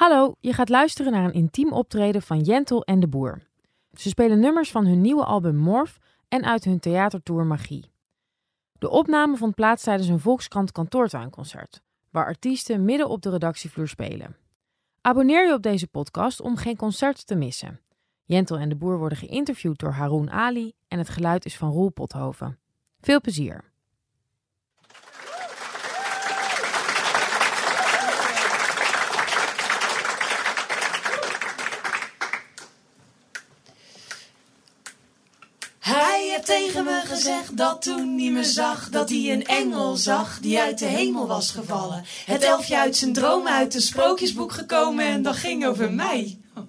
Hallo, je gaat luisteren naar een intiem optreden van Jentel en de Boer. Ze spelen nummers van hun nieuwe album Morph en uit hun theatertour Magie. De opname vond plaats tijdens een Volkskrant kantoortuinconcert, waar artiesten midden op de redactievloer spelen. Abonneer je op deze podcast om geen concert te missen. Jentel en de Boer worden geïnterviewd door Haroon Ali en het geluid is van Roel Pothoven. Veel plezier! Hij heeft tegen me gezegd dat toen hij me zag, dat hij een engel zag die uit de hemel was gevallen. Het elfje uit zijn droom uit een sprookjesboek gekomen en dat ging over mij.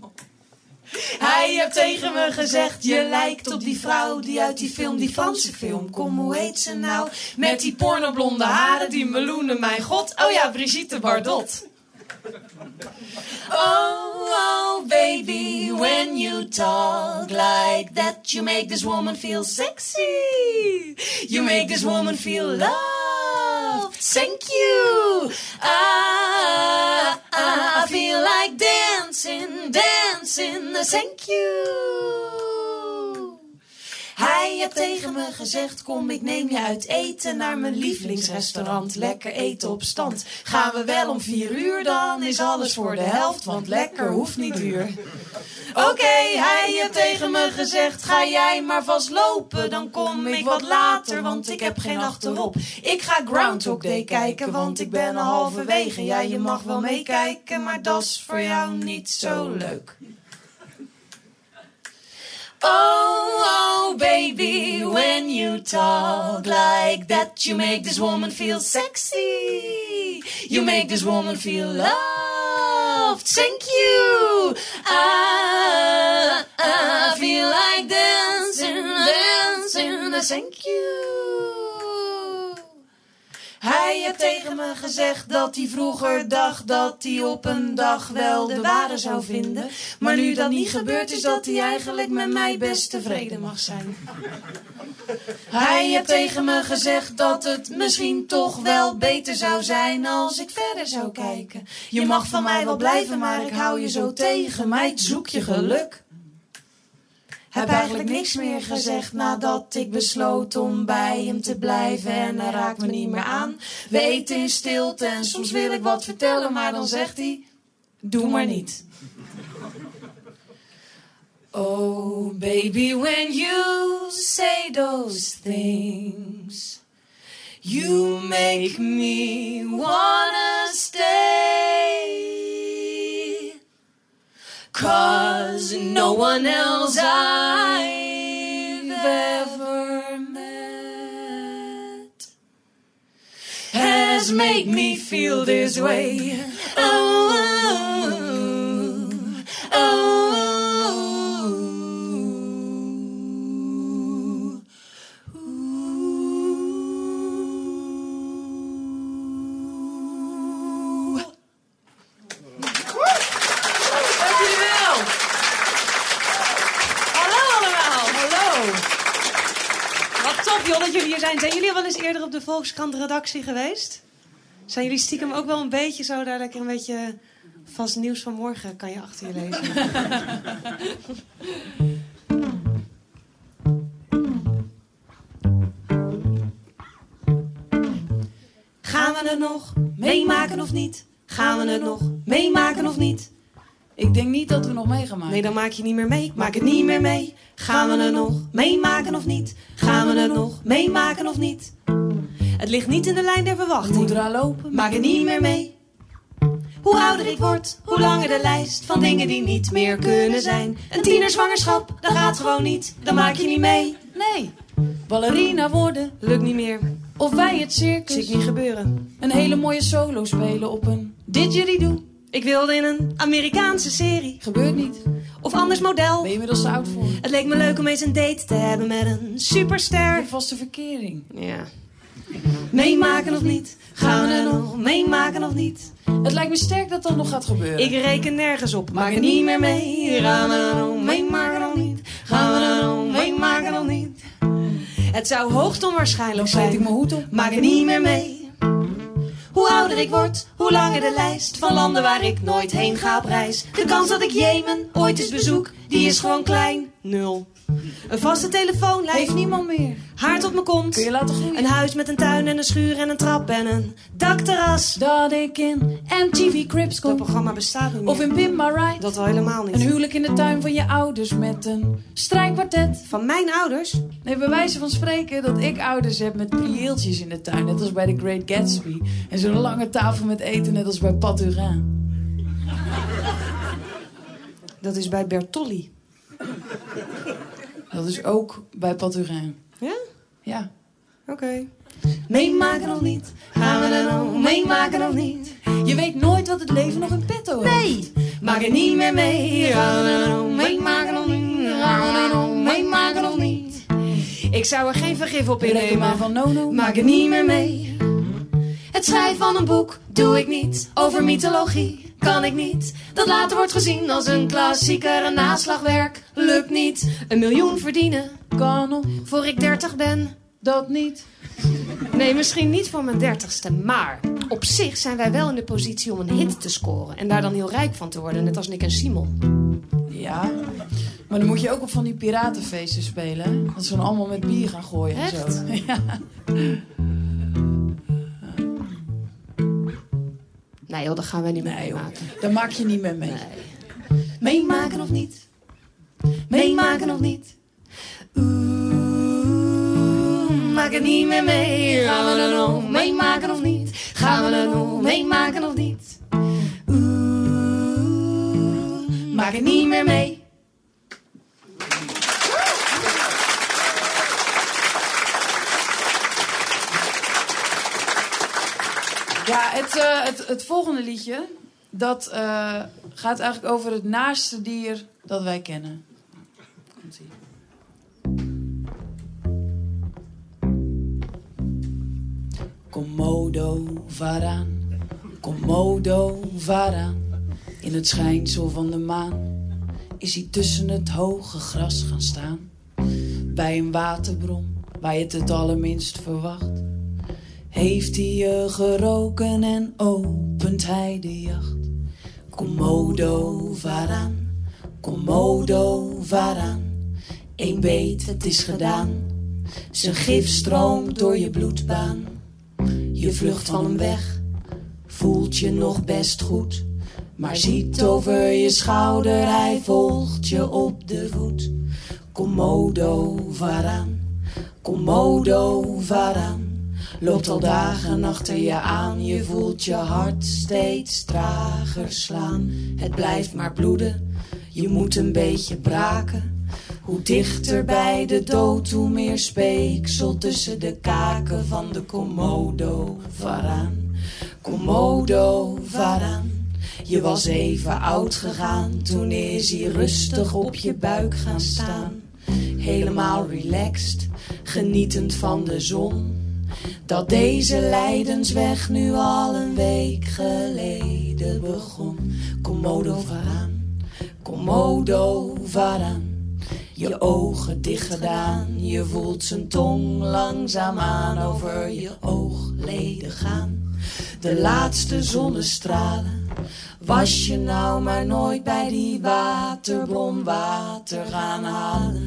Hij heeft tegen me gezegd, je lijkt op die vrouw die uit die film, die Franse film. Kom, hoe heet ze nou? Met die pornoblonde haren, die meloenen, mijn god. Oh ja, Brigitte Bardot. Oh, oh, baby, when you talk like that, you make this woman feel sexy. You make this woman feel loved. Thank you. Ah, ah, I feel like dancing, dancing. Thank you. Hij heeft tegen me gezegd, kom ik neem je uit eten naar mijn lievelingsrestaurant. Lekker eten op stand. Gaan we wel om vier uur, dan is alles voor de helft, want lekker hoeft niet duur. Oké, hij heeft tegen me gezegd, ga jij maar vast lopen. Dan kom ik wat later, want ik heb geen achterop. Ik ga Groundhog Day kijken, want ik ben al halverwege. Ja, je mag wel meekijken, maar dat is voor jou niet zo leuk. Oh, oh, baby, when you talk like that, you make this woman feel sexy. You make this woman feel loved. Thank you. I, I feel like dancing, dancing. Thank you. Hij heeft tegen me gezegd dat hij vroeger dacht dat hij op een dag wel de ware zou vinden. Maar nu dat niet gebeurd is, dat hij eigenlijk met mij best tevreden mag zijn. Hij heeft tegen me gezegd dat het misschien toch wel beter zou zijn als ik verder zou kijken. Je mag van mij wel blijven, maar ik hou je zo tegen. Meid, zoek je geluk. Heb eigenlijk niks meer gezegd nadat ik besloot om bij hem te blijven en hij raakt me niet meer aan. We eten in stilte en soms wil ik wat vertellen, maar dan zegt hij: Doe maar niet. Oh, baby, when you say those things, you make me wanna stay. Cause no one else I've ever met has made me feel this way. Oh, Joh dat jullie hier zijn. Zijn jullie wel eens eerder op de Volkskrant redactie geweest? Zijn jullie stiekem ook wel een beetje zo daar lekker een beetje vast nieuws van morgen kan je achter je lezen? Gaan we het nog meemaken of niet? Gaan we het nog meemaken of niet? Ik denk niet dat we nog mee gaan maken. Nee, dan maak je niet meer mee. Ik maak het niet meer mee. Gaan we het nog meemaken of niet? Gaan we het nog meemaken of niet? Het ligt niet in de lijn der verwachting. moet eraan lopen. Maak het niet meer mee. Hoe ouder ik word, hoe langer de lijst van dingen die niet meer kunnen zijn. Een tienerzwangerschap, dat gaat gewoon niet. Dan maak je niet mee. Nee. Ballerina worden. Lukt niet meer. Of wij het circus. Zie ik niet gebeuren. Een hele mooie solo spelen op een Didgeridoo. Ik wilde in een Amerikaanse serie. Gebeurt niet. Of anders model. Ben je inmiddels te oud voor? Het leek me leuk om eens een date te hebben met een superster. Een vaste verkering. Ja. Meemaken of niet? Gaan we er nog meemaken of niet? Het lijkt me sterk dat dat nog gaat gebeuren. Ik reken nergens op, maak het niet meer mee. Gaan we er nog meemaken of niet? Gaan we er nog meemaken of niet? Het zou hoogst onwaarschijnlijk Dan zet ik zijn. mijn hoed op. Maak het niet meer mee. Hoe ouder ik word, hoe langer de lijst van landen waar ik nooit heen ga op. De kans dat ik Jemen ooit eens bezoek, die is gewoon klein. Nul. Een vaste telefoon Heeft niemand meer. Haard op mijn kont. Kun je laten groeien? Een huis met een tuin en een schuur en een trap en een dakterras. Dat ik in MTV Crips Dat kom. programma bestaat niet meer. Of in My Ride. Dat al helemaal niet. Een huwelijk in de tuin van je ouders met een strijkkwartet. Van mijn ouders? Nee, bij wijze van spreken dat ik ouders heb met prieeltjes in de tuin. Net als bij The Great Gatsby. En zo'n lange tafel met eten, net als bij Paturin. Dat is bij Bertolli. Dat is ook bij Paturin. Ja? Ja. Oké. Meemaken of niet? Gaan we er nou meemaken of niet? Je weet nooit wat het leven nog in petto heeft. Nee, maak het niet meer mee. Gaan we er nou meemaken of niet? Gaan we er nou meemaken of niet? Ik zou er geen vergif op innemen. maar van Nono. Maak het niet meer mee. Het schrijven van een boek doe ik niet. Over mythologie kan ik niet. Dat later wordt gezien als een klassieker. Een naslagwerk lukt niet. Een miljoen verdienen Kan nog voor ik dertig ben. dat niet. Nee, misschien niet voor mijn dertigste, maar op zich zijn wij wel in de positie om een hit te scoren. En daar dan heel rijk van te worden, net als Nick en Simon. Ja. Maar dan moet je ook op van die piratenfeesten spelen. hè? Dat ze dan allemaal met bier gaan gooien en Echt? zo. Ja. Nee joh, dat gaan wij niet meer Nee, meemaken. Daar maak je niet meer mee. Nee. Meemaken of niet? Meemaken of niet? Oeh, maak het niet meer mee. Gaan we er nog meemaken of niet? Gaan we er nog meemaken of niet? Oeh, maak het niet meer mee. Ja, het, eh, het, het volgende liedje, dat eh, gaat eigenlijk over het naaste dier dat wij kennen. Komt-ie. Komodo varaan, Komodo varaan. In het schijnsel van de maan is hij tussen het hoge gras gaan staan. Bij een waterbron waar je het het allerminst verwacht. Heeft hij je geroken en opent hij de jacht. Komodo varaan, Komodo varaan. Eén beet, het is gedaan. Zijn gif stroomt door je bloedbaan. Je vlucht van hem weg, voelt je nog best goed. Maar ziet over je schouder, hij volgt je op de voet. Komodo varaan, Komodo varaan. Loopt al dagen achter je aan, je voelt je hart steeds trager slaan. Het blijft maar bloeden, je moet een beetje braken. Hoe dichter bij de dood, hoe meer speeksel tussen de kaken van de Komodo varaan. Komodo varaan. Je was even oud gegaan, toen is hij rustig op je buik gaan staan. Helemaal relaxed, genietend van de zon. Dat deze lijdensweg nu al een week geleden begon. Komodo varaan, Komodo varaan. Je ogen dicht gedaan, je voelt zijn tong langzaamaan over je oogleden gaan. De laatste zonnestralen, was je nou maar nooit bij die waterbron water gaan halen.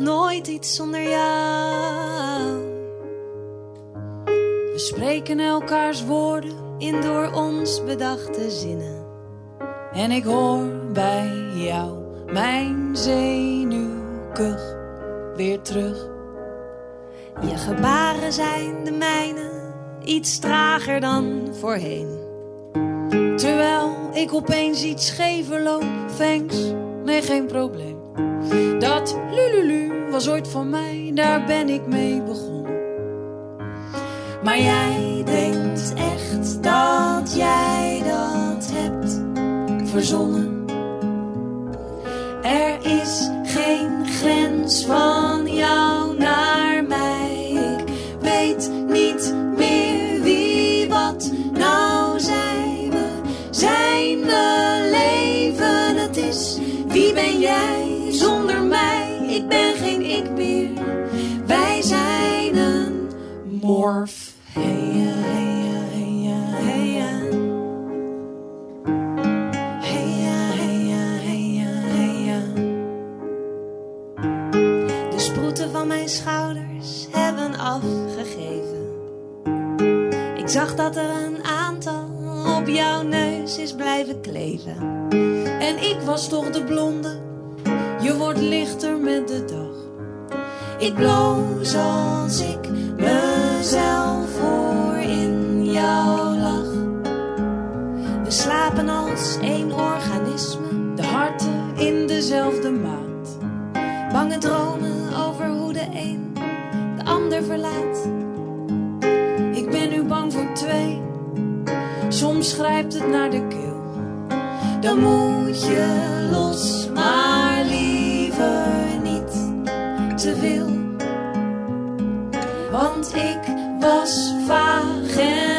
Nooit iets zonder jou. We spreken elkaars woorden in door ons bedachte zinnen. En ik hoor bij jou mijn zenuwkuch weer terug. Je gebaren zijn de mijne, iets trager dan voorheen. Terwijl ik opeens iets schever loop, thanks, nee geen probleem. Dat lululu was ooit van mij, daar ben ik mee begonnen. Maar jij denkt echt dat jij dat hebt verzonnen. Er is geen grens van jou afgegeven. Ik zag dat er een aantal op jouw neus is blijven kleven. En ik was toch de blonde, je wordt lichter met de dag. Ik bloos als ik mezelf hoor in jouw lach. We slapen als één organisme, De harten in dezelfde maat. bange dromen verlaat. Ik ben nu bang voor twee, soms grijpt het naar de keel. Dan moet je los, maar liever niet te veel. Want ik was vaag en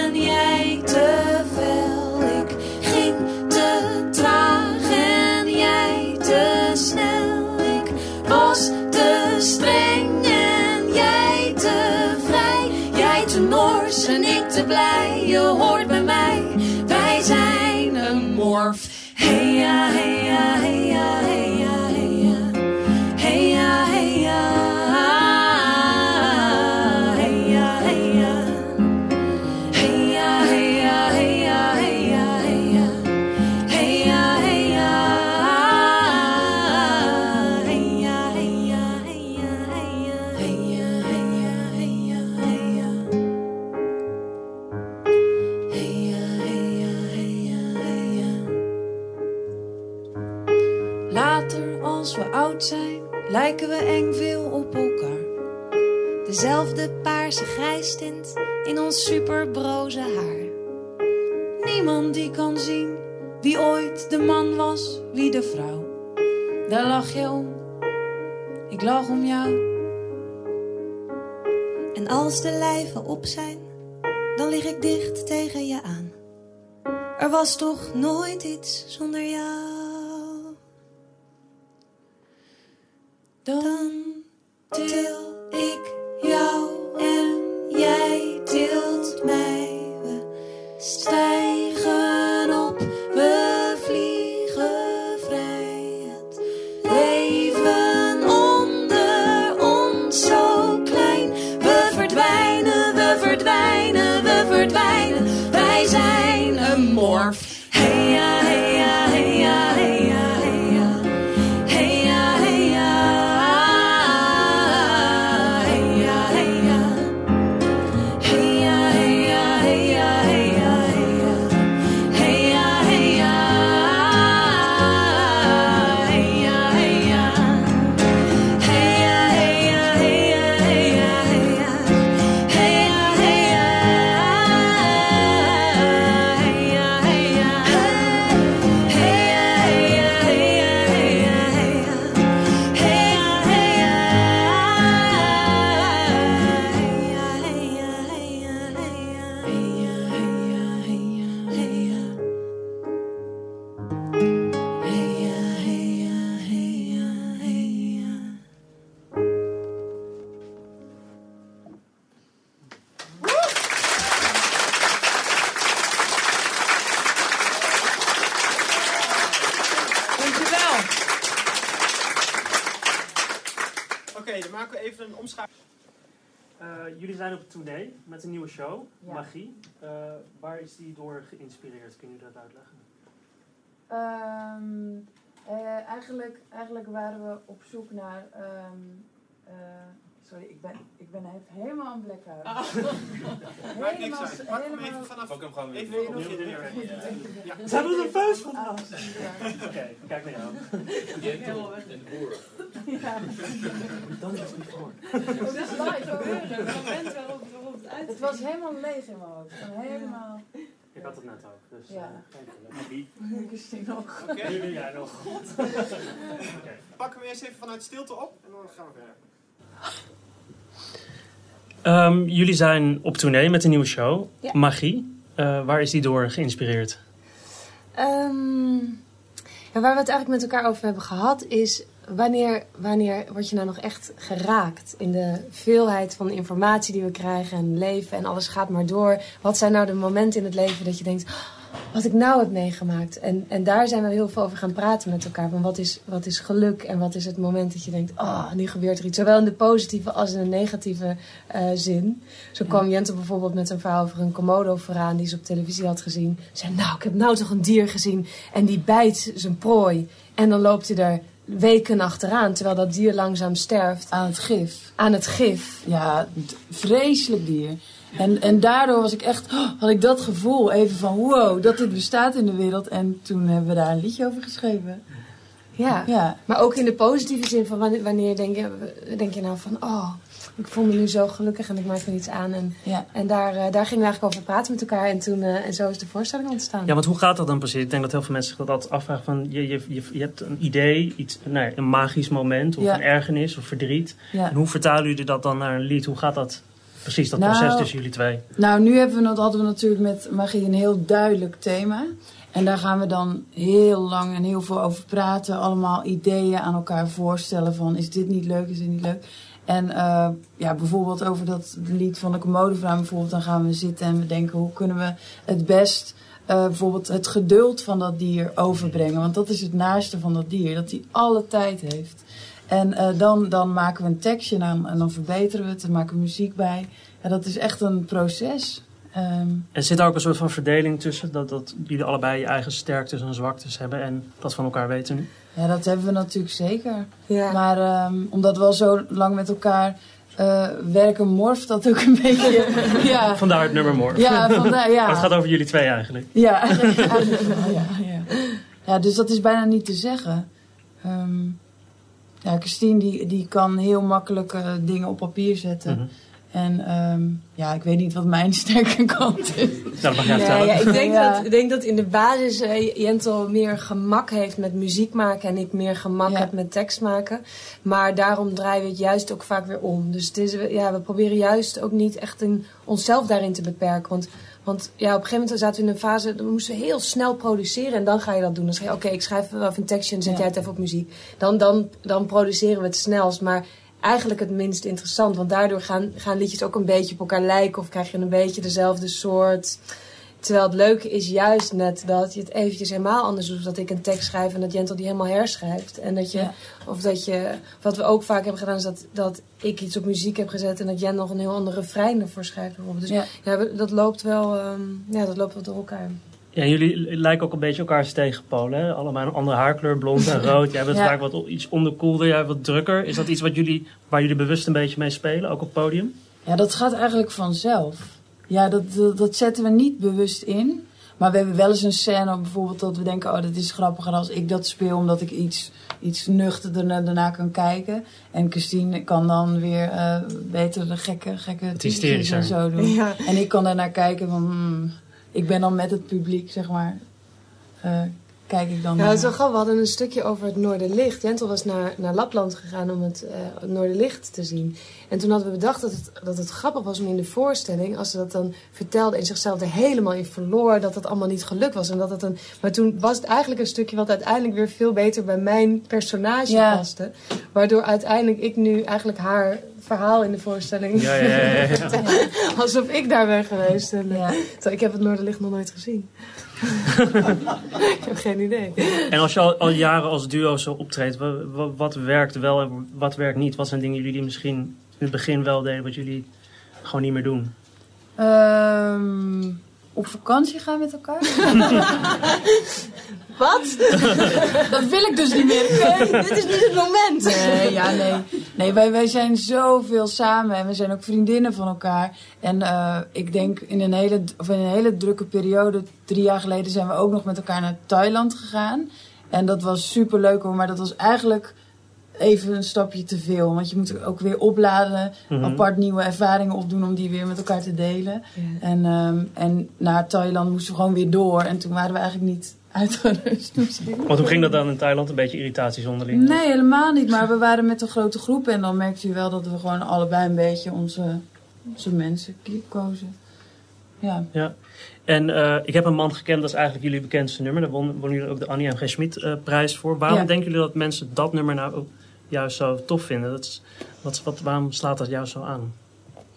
nors en ik te blij. Dezelfde paarse grijstint in ons superbroze haar. Niemand die kan zien wie ooit de man was, wie de vrouw. Daar lach je om, ik lach om jou. En als de lijven op zijn, dan lig ik dicht tegen je aan. Er was toch nooit iets zonder jou. Dan til ik jou en jij tilt mij. We stijgen Oké, dan maken we even een omschakeling. Eh, jullie zijn op tournee met een nieuwe show, Ja. Magie. Eh, waar is die door geïnspireerd? Kun je dat uitleggen? Ehm, eh, eigenlijk, eigenlijk waren we op zoek naar. ehm, eh, sorry, ik ben, ik ben even helemaal aan blackout. Maakt niks uit. Pak hem even vanaf. Pak hem gewoon weer. Even Opnieuw, je opnieuw. Ja. Zijn we nerveus van? Ah, ja. Oké, kijk naar jou. Jentel en de boer. Ja. Dan is het niet voor. Het is live, hoor. Het moment waarop, het uit Het was helemaal leeg in mijn hoofd. Helemaal. Ik had het net ook, dus Ja. eh, geen probleem. Magie. Christine ook. Oké, Nu jij nog. God. Oké. pak hem eerst even vanuit stilte op en dan gaan we verder. Ehm, jullie zijn op tournee met een nieuwe show, Ja. Magie. Eh, waar is die door geïnspireerd? Ehm, ja, waar we het eigenlijk met elkaar over hebben gehad is wanneer, wanneer word je nou nog echt geraakt in de veelheid van de informatie die we krijgen en leven en alles gaat maar door. Wat zijn nou de momenten in het leven dat je denkt, "Oh, wat ik nou heb meegemaakt. En, en daar zijn we heel veel over gaan praten met elkaar. Van wat is, wat is geluk en wat is het moment dat je denkt, oh, nu gebeurt er iets. Zowel in de positieve als in de negatieve eh, zin. Zo kwam Jente bijvoorbeeld met een verhaal over een Komodo-veraan die ze op televisie had gezien. Ze zei, nou, ik heb nou toch een dier gezien en die bijt zijn prooi. En dan loopt hij er weken achteraan, terwijl dat dier langzaam sterft Aan het gif. aan het gif. Ja, vreselijk dier. En, en daardoor was ik echt, oh, had ik dat gevoel even van wow, dat dit bestaat in de wereld. En toen hebben we daar een liedje over geschreven. Ja. Ja, Maar ook in de positieve zin van wanneer, wanneer denk, je, denk je nou van, oh, ik voel me nu zo gelukkig en ik maak er iets aan. En, ja. en daar, eh, daar gingen we eigenlijk over praten met elkaar en, toen, eh, en zo is de voorstelling ontstaan. Ja, want hoe gaat dat dan precies? Ik denk dat heel veel mensen zich dat altijd afvragen van... Je, je, je, je hebt een idee, iets, nou ja, een magisch moment of Ja. een ergernis of verdriet. ja. En hoe vertalen jullie dat dan naar een lied? Hoe gaat dat precies, dat Nou, proces tussen jullie twee? Nou, nu hebben we, dat hadden we natuurlijk met magie een heel duidelijk thema. En daar gaan we dan heel lang en heel veel over praten. Allemaal ideeën aan elkaar voorstellen van is dit niet leuk, is dit niet leuk. En eh, ja, bijvoorbeeld over dat lied van de commodevrouw bijvoorbeeld. Dan gaan we zitten en we denken hoe kunnen we het best eh, bijvoorbeeld het geduld van dat dier overbrengen. Want dat is het naaste van dat dier, dat hij alle tijd heeft. En eh, dan, dan maken we een tekstje aan en dan verbeteren we het. Dan maken we muziek bij. Ja, dat is echt een proces. Ehm, En zit daar ook een soort van verdeling tussen? Dat, dat jullie allebei je eigen sterktes en zwaktes hebben en dat van elkaar weten nu? ja, dat hebben we natuurlijk zeker. Ja. Maar ehm, omdat we al zo lang met elkaar eh, werken, morft dat ook een beetje. ja, Vandaar het nummer Morf. ja, vandaar, ja. Maar het gaat over jullie twee eigenlijk. Ja, eigenlijk, eigenlijk wel, ja, ja. ja, dus dat is bijna niet te zeggen. Ehm, ja, Christine die, die kan heel makkelijk eh, dingen op papier zetten. Mhm. En ehm, ja, ik weet niet wat mijn sterke kant is. Dat mag jij Ja, vertellen. ja, ik, denk Ja. dat, ik denk dat in de basis eh, Jentel meer gemak heeft met muziek maken en ik meer gemak Ja. heb met tekst maken. Maar daarom draaien we het juist ook vaak weer om. Dus het is, ja, we proberen juist ook niet echt in onszelf daarin te beperken. Want, want ja, op een gegeven moment zaten we in een fase, dan moesten we heel snel produceren en dan ga je dat doen. Dan zeg je, oké, ik schrijf wel even een tekstje en zet Ja. jij het even op muziek. Dan, dan, dan produceren we het snelst, maar eigenlijk het minst interessant. Want daardoor gaan, gaan liedjes ook een beetje op elkaar lijken of krijg je een beetje dezelfde soort... Terwijl het leuke is juist net dat je het eventjes helemaal anders doet. Dat ik een tekst schrijf en dat Jentel die helemaal herschrijft. En dat je, Ja. of dat je, wat we ook vaak hebben gedaan is dat, dat ik iets op muziek heb gezet. En dat Jen nog een heel andere refrein ervoor schrijft bijvoorbeeld. Dus Ja. dat loopt wel, ehm, ja, dat loopt wel door elkaar. Ja, jullie lijken ook een beetje elkaars tegenpolen. Hè? Allemaal een andere haarkleur, blond en rood. Jij bent Ja. vaak wat iets onderkoelder, jij wat drukker. Is dat iets wat jullie, waar jullie bewust een beetje mee spelen, ook op het podium? Ja, dat gaat eigenlijk vanzelf. Ja, dat, dat, dat zetten we niet bewust in. Maar we hebben wel eens een scène bijvoorbeeld dat we denken... oh, dit is grappiger als ik dat speel... omdat ik iets, iets nuchterder na- daarna kan kijken. En Christine kan dan weer eh, beter de gekke, gekke hysterischer. en zo doen. Ja. En ik kan daarnaar kijken van... hmm, ik ben dan met het publiek, zeg maar... eh, kijk ik dan Ja, het is wel grappig. We hadden een stukje over het Noorderlicht. Jentel was naar, naar Lapland gegaan om het, eh, het Noorderlicht te zien. En toen hadden we bedacht dat het, dat het grappig was om in de voorstelling, als ze dat dan vertelde en zichzelf er helemaal in verloor, dat het allemaal niet gelukt was. En dat het een, maar toen was het eigenlijk een stukje wat uiteindelijk weer veel beter bij mijn personage Ja. paste. Waardoor uiteindelijk ik nu eigenlijk haar verhaal in de voorstelling. Ja, ja, ja. Alsof ik daar ben geweest. En, eh, Ja. ik heb het Noorderlicht nog nooit gezien. ik heb geen idee. En als je al, al jaren als duo zo optreedt, wa- wa- wat, werkt wel en wat werkt niet? Wat zijn dingen jullie die misschien in het begin wel deden, wat jullie gewoon niet meer doen? Ehm, op vakantie gaan met elkaar? Wat? Dat wil ik dus niet meer. Nee, dit is niet het moment. Nee, ja, nee. Nee, wij, wij zijn zoveel samen en we zijn ook vriendinnen van elkaar. En eh, ik denk in een, hele, of in een hele drukke periode, drie jaar geleden, zijn we ook nog met elkaar naar Thailand gegaan. En dat was super leuk hoor, maar dat was eigenlijk even een stapje te veel. Want je moet ook weer opladen, Mhm. apart nieuwe ervaringen opdoen om die weer met elkaar te delen. En, ehm, en naar Thailand moesten we gewoon weer door. En toen waren we eigenlijk niet uitgerust misschien. Want hoe ging dat dan in Thailand? Een beetje irritaties onderling? Nee, helemaal niet. Maar we waren met een grote groep en dan merkte je wel dat we gewoon allebei een beetje onze, onze mensen kozen. Ja. Ja. En eh, ik heb een man gekend, dat is eigenlijk jullie bekendste nummer. Daar won- wonnen jullie ook de Annie M. G. Schmid eh, prijs voor. Waarom Ja. denken jullie dat mensen dat nummer nou ook juist zo tof vinden? Dat is, wat, wat, waarom slaat dat jou zo aan?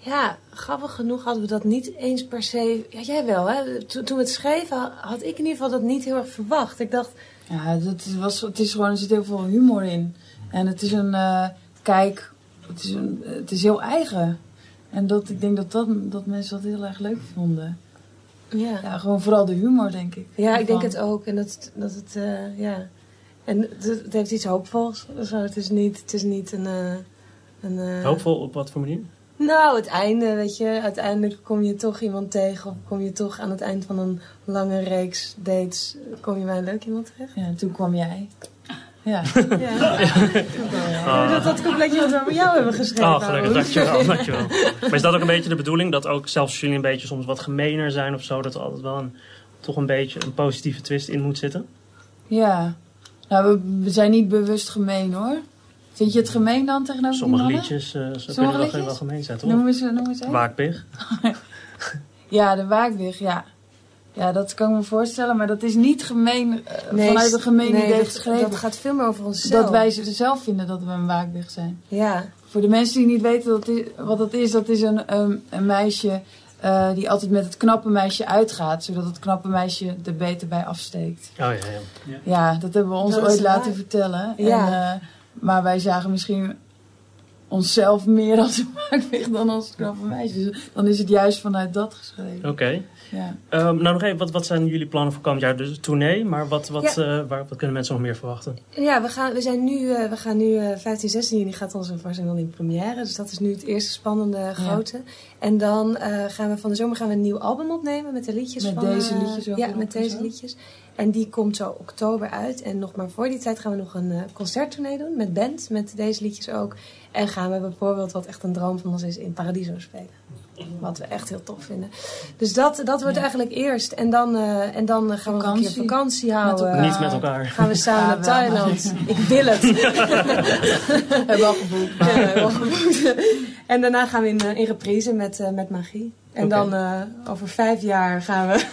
Ja, grappig genoeg hadden we dat niet eens per se... Ja, jij wel, hè? To- toen we het schreven ha- had ik in ieder geval dat niet heel erg verwacht. Ik dacht, Ja, dat was, het is gewoon, er zit heel veel humor in. En het is een, eh, kijk, het is, een, het is heel eigen. En dat, ik denk dat, dat, dat mensen dat heel erg leuk vonden. ja. Ja, gewoon vooral de humor, denk ik. Ja, ik denk het ook. En dat, het- dat het, eh, ja. En het, het heeft iets hoopvols. Zo, het is niet, het is niet een... eh, een eh, Hoopvol op wat voor manier? Nou, het einde, weet je. Uiteindelijk kom je toch iemand tegen. Of kom je toch aan het eind van een lange reeks dates... kom je bij een leuk iemand terecht. Ja, en toen kwam jij. Ja. Ja. Ah. Dat dat coupletje wat we jou hebben geschreven. Oh, gelukkig. Dankjewel, dankjewel. Maar is dat ook een beetje de bedoeling? Dat ook zelfs als jullie een beetje soms wat gemener zijn of zo... dat er altijd wel een, toch een beetje een positieve twist in moet zitten? Ja. Nou, we, we zijn niet bewust gemeen hoor. Vind je het gemeen dan tegenover Sommige die mannen? liedjes uh, zo Sommige kunnen wel, liedjes? wel gemeen zijn, toch? Noem eens, noem eens. Waakpig. Ja, de waakweg, ja. Ja, dat kan ik me voorstellen, maar dat is niet gemeen, eh, Nee, vanuit een gemeen nee, idee dat, geschreven. dat gaat veel meer over onszelf. dat wij ze zelf vinden dat we een waakweg zijn. Ja, Voor de mensen die niet weten wat, is, wat dat is, dat is een, een, een meisje eh, die altijd met het knappe meisje uitgaat, zodat het knappe meisje er beter bij afsteekt. Oh ja, ja. Ja, dat hebben we ons ooit laten waar. vertellen. Ja. En, eh, maar wij zagen misschien onszelf meer als een waakweg dan als het knappe meisje. Dus dan is het juist vanuit dat geschreven. Oké. Ja. Ehm, nou nog even, wat, wat zijn jullie plannen voor komend jaar? Dus tournee, maar wat, wat, eh, waar, wat kunnen mensen nog meer verwachten? ja we, gaan, we, zijn nu, eh, we gaan nu eh 15, 16 juni gaat onze voorstelling dan in première. Dus dat is nu het eerste spannende grote. En dan eh, gaan we van de zomer gaan we een nieuw album opnemen met de liedjes Met van... deze eh, liedjes ook Ja, met deze liedjes. En die komt zo oktober uit. En nog maar voor die tijd gaan we nog een eh concerttournee doen met band. Met deze liedjes ook. En gaan we bijvoorbeeld, wat echt een droom van ons is, in Paradiso spelen. Wat we echt heel tof vinden. Dus dat, dat wordt Ja. eigenlijk eerst. En dan, eh, en dan gaan we een keer Vakantie. vakantie houden. Niet met elkaar. Gaan we samen Ja, naar Thailand. Ik wil het. We hebben al geboekt. Ja, we hebben al geboekt. En daarna gaan we in, in reprise met, eh, met magie. En dan eh, over vijf jaar gaan we...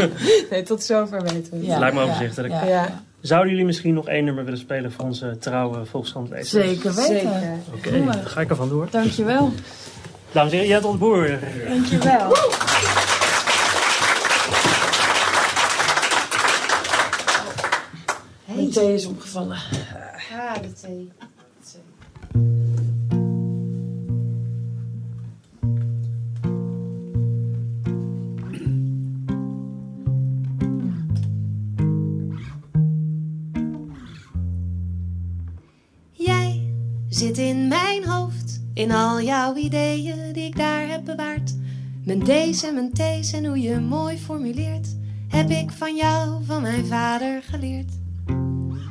nee, tot zover weten we. Ja. Lijkt me overzichtelijk. Ja, Ja. Zouden jullie misschien nog één nummer willen spelen voor onze trouwe Volkskrant lezers? Zeker weten. Zeker. Oké, dan ga ik er vandoor. Dankjewel. Dames en heren, Jet de Boer. Dankjewel. Mijn thee is omgevallen. Ah, de thee. Jij in mijn hoofd, in al jouw ideeën die ik daar heb bewaard. Mijn D's en mijn T's en hoe je mooi formuleert, heb ik van jou, van mijn vader geleerd.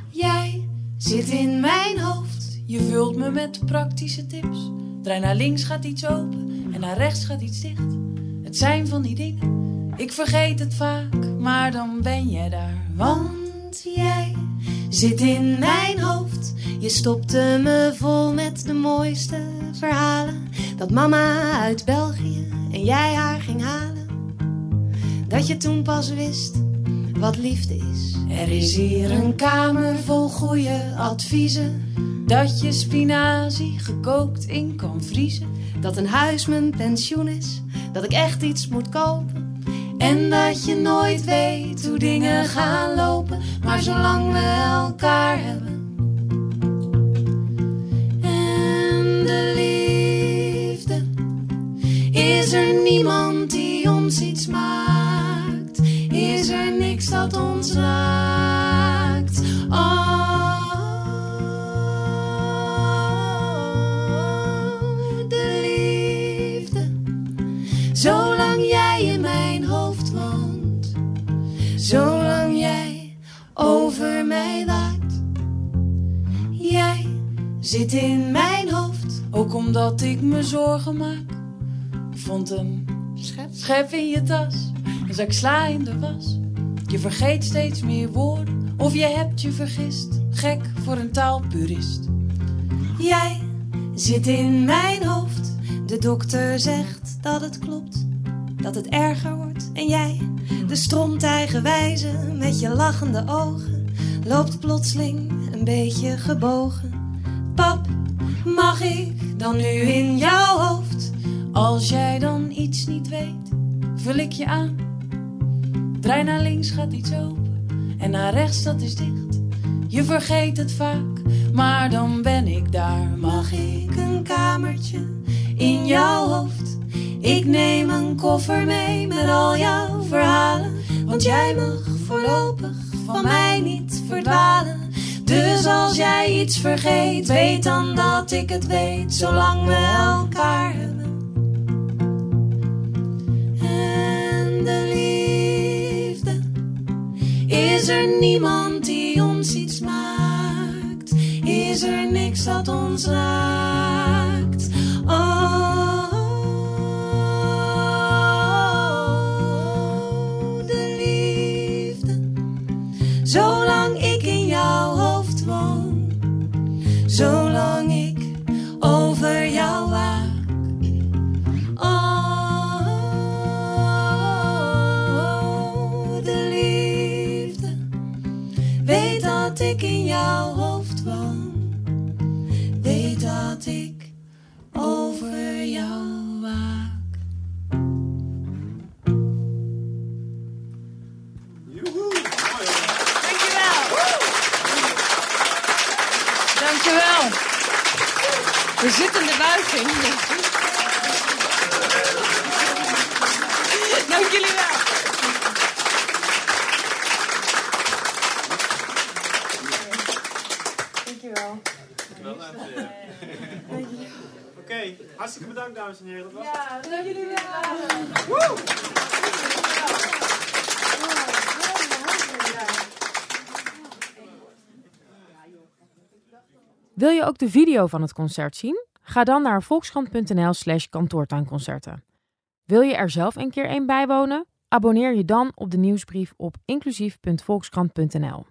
Jij zit in mijn hoofd, Je vult me met praktische tips. Draai naar links gaat iets open en naar rechts gaat iets dicht. Het zijn van die dingen. Ik vergeet het vaak, maar dan ben jij daar. Want jij zit in mijn hoofd. Je stopte me vol met de mooiste verhalen. Dat mama uit België en jij haar ging halen. Dat je toen pas wist wat liefde is. Er is hier een kamer vol goede adviezen. Dat je spinazie gekookt in kan vriezen. Dat een huis mijn pensioen is, dat ik echt iets moet kopen. En dat je nooit weet hoe dingen gaan lopen, maar zolang we elkaar hebben. Is er niemand die ons iets maakt, is er niks dat ons raakt. Oh, de liefde. Zolang jij in mijn hoofd woont, zolang jij over mij waakt. Jij zit in mijn hoofd. Ook omdat ik me zorgen maak. Ik vond een schep, schep in je tas. Een zak sla in de was. Je vergeet steeds meer woorden. Of je hebt je vergist. Gek voor een taalpurist. Jij zit in mijn hoofd. De dokter zegt dat het klopt, dat het erger wordt. En jij, de stronteigenwijze met je lachende ogen, loopt plotseling een beetje gebogen. Pap, mag ik dan nu in jouw hoofd? Als jij dan iets niet weet, vul ik je aan. Draai naar links, gaat iets open. En naar rechts, dat is dicht. Je vergeet het vaak, maar dan ben ik daar. Mag ik een kamertje in jouw hoofd? Ik neem een koffer mee met al jouw verhalen. Want jij mag voorlopig van mij niet verdwalen. Dus als jij iets vergeet, weet dan dat ik het weet, zolang we elkaar hebben. Is er niemand die ons iets maakt, is er niks dat ons raakt. Oh, Dank jullie wel. Dankjewel. Oké, hartstikke bedankt dames en heren. Dat was. Ja, dank jullie wel. Wil je ook de video van het concert zien? Ga dan naar volkskrant.nl slash kantoortuinconcerten. Wil je er zelf een keer een bijwonen? Abonneer je dan op de nieuwsbrief op inclusief.volkskrant.nl.